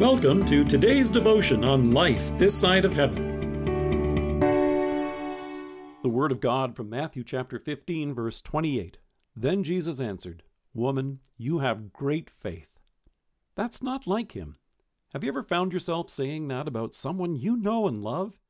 Welcome to today's devotion on life this side of heaven. The Word of God from Matthew chapter 15, verse 28. Then Jesus answered, Woman, you have great faith. That's not like him. Have you ever found yourself saying that about someone you know and love?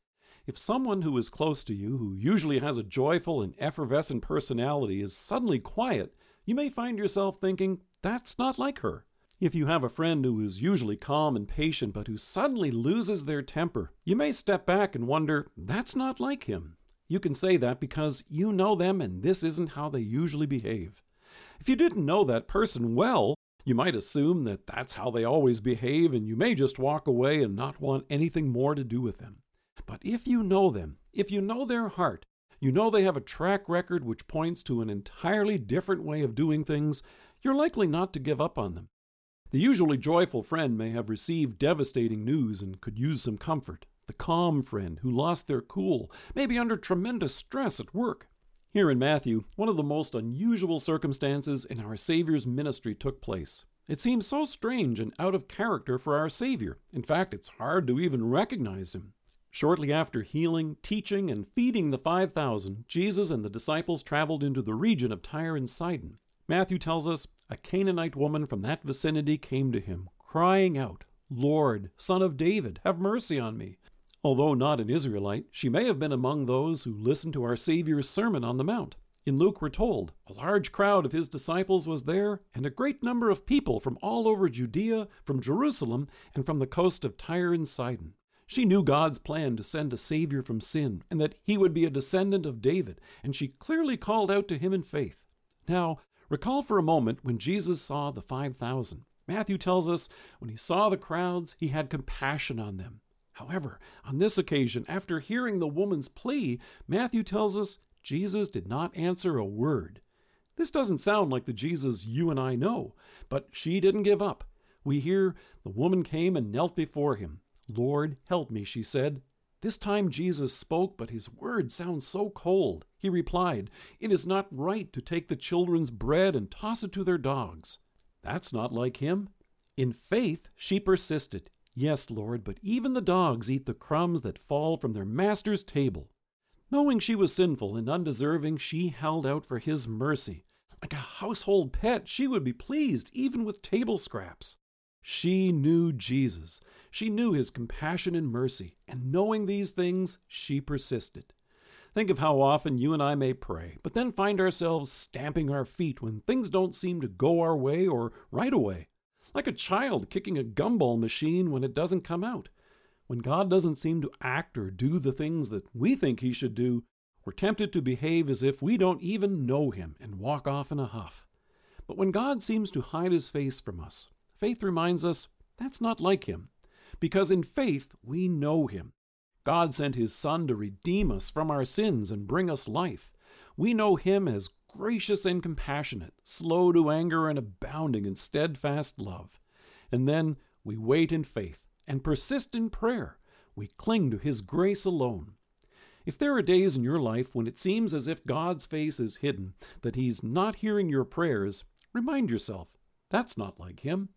If someone who is close to you, who usually has a joyful and effervescent personality, is suddenly quiet, you may find yourself thinking, that's not like her. If you have a friend who is usually calm and patient but who suddenly loses their temper, you may step back and wonder, that's not like him. You can say that because you know them and this isn't how they usually behave. If you didn't know that person well, you might assume that that's how they always behave and you may just walk away and not want anything more to do with them. But if you know them, if you know their heart, you know they have a track record which points to an entirely different way of doing things, you're likely not to give up on them. The usually joyful friend may have received devastating news and could use some comfort. The calm friend who lost their cool may be under tremendous stress at work. Here in Matthew, one of the most unusual circumstances in our Savior's ministry took place. It seems so strange and out of character for our Savior. In fact, it's hard to even recognize him. Shortly after healing, teaching, and feeding the 5,000, Jesus and the disciples traveled into the region of Tyre and Sidon. Matthew tells us a Canaanite woman from that vicinity came to him, crying out, Lord, Son of David, have mercy on me. Although not an Israelite, she may have been among those who listened to our Savior's Sermon on the Mount. In Luke, we're told a large crowd of his disciples was there, and a great number of people from all over Judea, from Jerusalem, and from the coast of Tyre and Sidon. She knew God's plan to send a Savior from sin, and that he would be a descendant of David, and she clearly called out to him in faith. Now, Recall for a moment when Jesus saw the 5,000. Matthew tells us when he saw the crowds, he had compassion on them. However, on this occasion, after hearing the woman's plea, Matthew tells us Jesus did not answer a word. This doesn't sound like the Jesus you and I know, but she didn't give up. We hear the woman came and knelt before him. Lord, help me, she said. This time Jesus spoke, but his words sound so cold. He replied, It is not right to take the children's bread and toss it to their dogs. That's not like him. In faith, she persisted. Yes, Lord, but even the dogs eat the crumbs that fall from their master's table. Knowing she was sinful and undeserving, she held out for his mercy. Like a household pet, she would be pleased even with table scraps. She knew Jesus. She knew his compassion and mercy, and knowing these things, she persisted. Think of how often you and I may pray, but then find ourselves stamping our feet when things don't seem to go our way or right away, like a child kicking a gumball machine when it doesn't come out. When God doesn't seem to act or do the things that we think he should do, we're tempted to behave as if we don't even know him and walk off in a huff. But when God seems to hide his face from us, faith reminds us that's not like him because in faith we know him. God sent his Son to redeem us from our sins and bring us life. We know him as gracious and compassionate, slow to anger and abounding in steadfast love. And then we wait in faith and persist in prayer. We cling to his grace alone. If there are days in your life when it seems as if God's face is hidden, that he's not hearing your prayers, remind yourself that's not like him.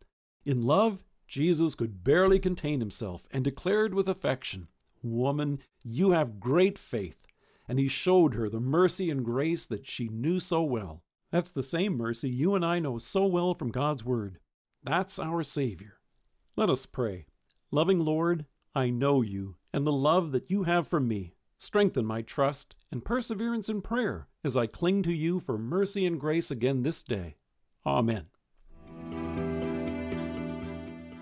In love, Jesus could barely contain himself and declared with affection, Woman, you have great faith. And he showed her the mercy and grace that she knew so well. That's the same mercy you and I know so well from God's Word. That's our Savior. Let us pray. Loving Lord, I know you and the love that you have for me. Strengthen my trust and perseverance in prayer as I cling to you for mercy and grace again this day. Amen.